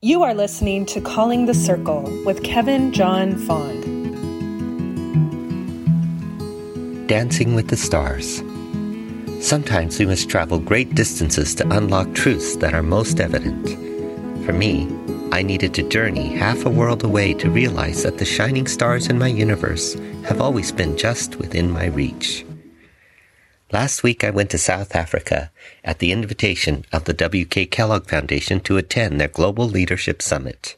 You are listening to Calling the Circle with Kevin John Fong. Dancing with the Stars. Sometimes we must travel great distances to unlock truths that are most evident. For me, I needed to journey half a world away to realize that the shining stars in my universe have always been just within my reach. Last week I went to South Africa at the invitation of the W.K. Kellogg Foundation to attend their Global Leadership Summit.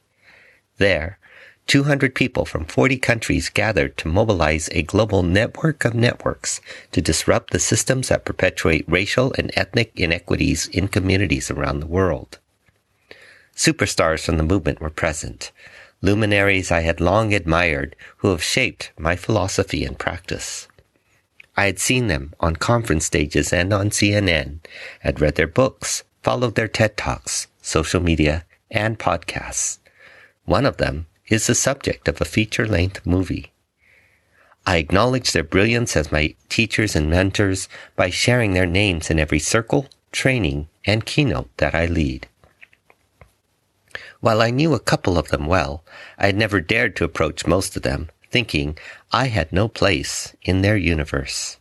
There, 200 people from 40 countries gathered to mobilize a global network of networks to disrupt the systems that perpetuate racial and ethnic inequities in communities around the world. Superstars from the movement were present, luminaries I had long admired who have shaped my philosophy and practice. I had seen them on conference stages and on CNN, had read their books, followed their TED Talks, social media, and podcasts. One of them is the subject of a feature length movie. I acknowledge their brilliance as my teachers and mentors by sharing their names in every circle, training, and keynote that I lead. While I knew a couple of them well, I had never dared to approach most of them, thinking I had no place in their universe.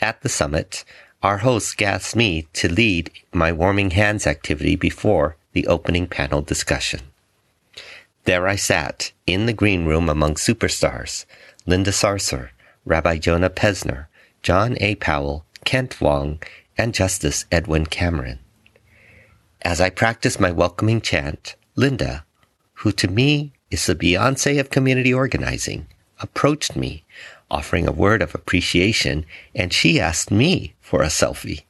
At the summit, our host asked me to lead my warming hands activity before the opening panel discussion. There I sat in the green room among superstars, Linda Sarsour, Rabbi Jonah Pesner, John A. Powell, Kent Wong, and Justice Edwin Cameron. As I practiced my welcoming chant, Linda, who to me is the Beyonce of community organizing, approached me, offering a word of appreciation, and she asked me for a selfie.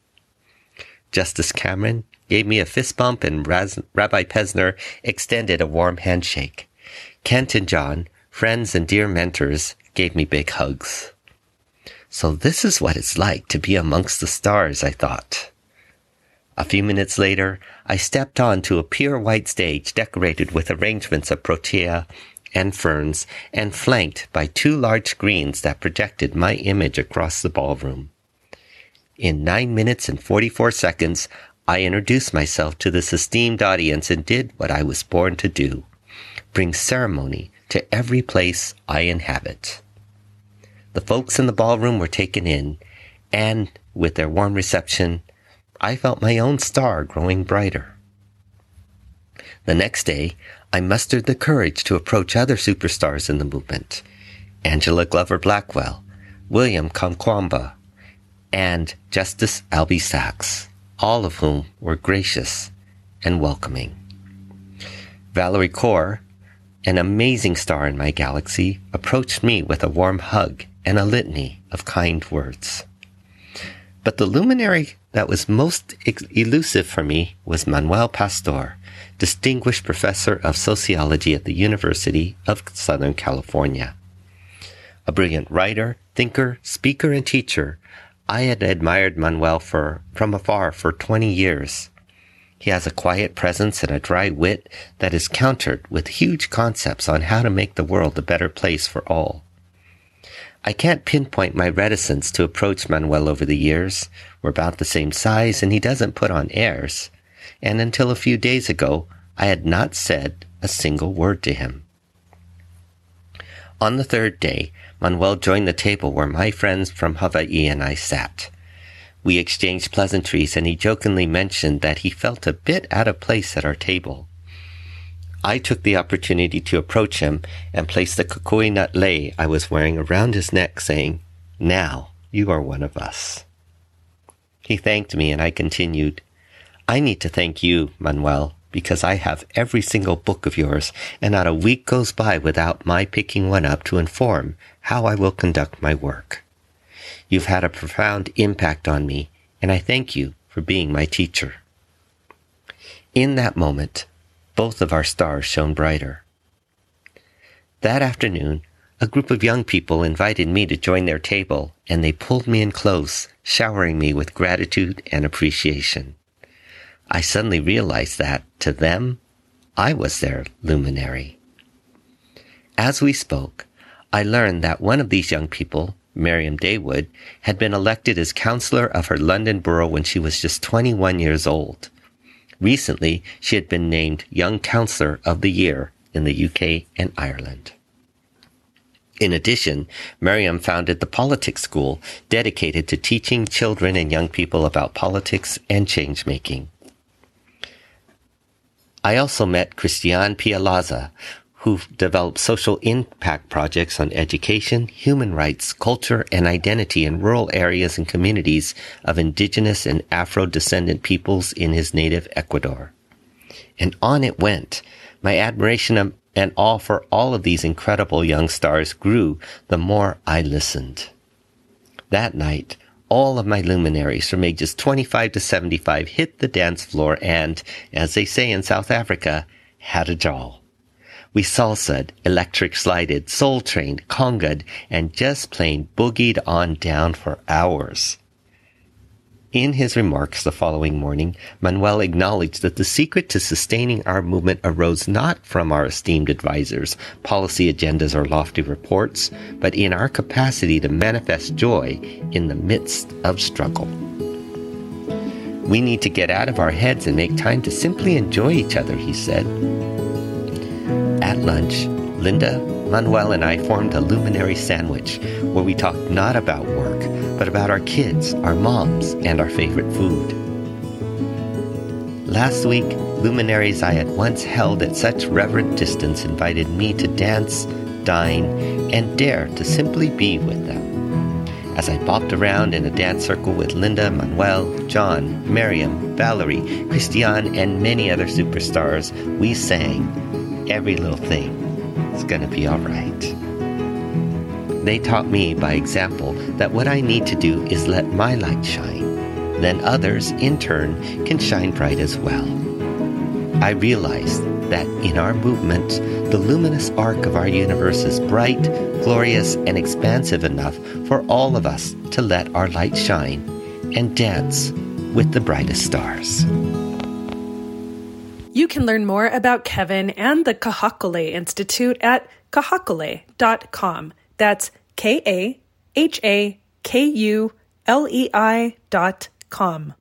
Justice Cameron gave me a fist bump and Raz- Rabbi Pesner extended a warm handshake. Kent and John, friends and dear mentors, gave me big hugs. So this is what it's like to be amongst the stars, I thought. A few minutes later, I stepped onto a pure white stage decorated with arrangements of protea and ferns and flanked by two large screens that projected my image across the ballroom. In nine minutes and 44 seconds, I introduced myself to this esteemed audience and did what I was born to do bring ceremony to every place I inhabit. The folks in the ballroom were taken in, and with their warm reception, I felt my own star growing brighter. The next day, I mustered the courage to approach other superstars in the movement Angela Glover Blackwell, William Kamkwamba, and Justice Albie Sachs, all of whom were gracious and welcoming. Valerie Kaur, an amazing star in my galaxy, approached me with a warm hug and a litany of kind words. But the luminary that was most elusive for me was Manuel Pastor, Distinguished Professor of Sociology at the University of Southern California. A brilliant writer, thinker, speaker, and teacher, I had admired Manuel for, from afar for 20 years. He has a quiet presence and a dry wit that is countered with huge concepts on how to make the world a better place for all. I can't pinpoint my reticence to approach Manuel over the years. We're about the same size and he doesn't put on airs. And until a few days ago, I had not said a single word to him. On the third day, Manuel joined the table where my friends from Hawaii and I sat. We exchanged pleasantries and he jokingly mentioned that he felt a bit out of place at our table. I took the opportunity to approach him and place the kukui nut lei I was wearing around his neck, saying, Now you are one of us. He thanked me and I continued, I need to thank you, Manuel, because I have every single book of yours, and not a week goes by without my picking one up to inform how I will conduct my work. You've had a profound impact on me, and I thank you for being my teacher. In that moment, both of our stars shone brighter. That afternoon, a group of young people invited me to join their table, and they pulled me in close, showering me with gratitude and appreciation. I suddenly realized that, to them, I was their luminary. As we spoke, I learned that one of these young people, Miriam Daywood, had been elected as councillor of her London borough when she was just 21 years old. Recently, she had been named Young Counselor of the Year in the UK and Ireland. In addition, Miriam founded the Politics School, dedicated to teaching children and young people about politics and change making. I also met Christiane Pialaza, who developed social impact projects on education, human rights, culture, and identity in rural areas and communities of indigenous and Afro-descendant peoples in his native Ecuador. And on it went. My admiration and awe for all of these incredible young stars grew the more I listened. That night, all of my luminaries from ages 25 to 75 hit the dance floor and, as they say in South Africa, had a jol. We salsa'd, electric slided, soul trained, conga'd, and just plain boogied on down for hours. In his remarks the following morning, Manuel acknowledged that the secret to sustaining our movement arose not from our esteemed advisors, policy agendas, or lofty reports, but in our capacity to manifest joy in the midst of struggle. We need to get out of our heads and make time to simply enjoy each other, he said. At lunch, Linda, Manuel, and I formed a luminary sandwich where we talked not about work, but about our kids, our moms, and our favorite food. Last week, luminaries I had once held at such reverent distance invited me to dance, dine, and dare to simply be with them. As I bopped around in a dance circle with Linda, Manuel, John, Miriam, Valerie, Christiane, and many other superstars, we sang every little thing is going to be all right. They taught me by example that what I need to do is let my light shine. Then others, in turn, can shine bright as well. I realized that in our movement, the luminous arc of our universe is bright, glorious, and expansive enough for all of us to let our light shine and dance with the brightest stars. You can learn more about Kevin and the Kahakulei Institute at kahakulei.com. That's K A H A K U L E I dot com.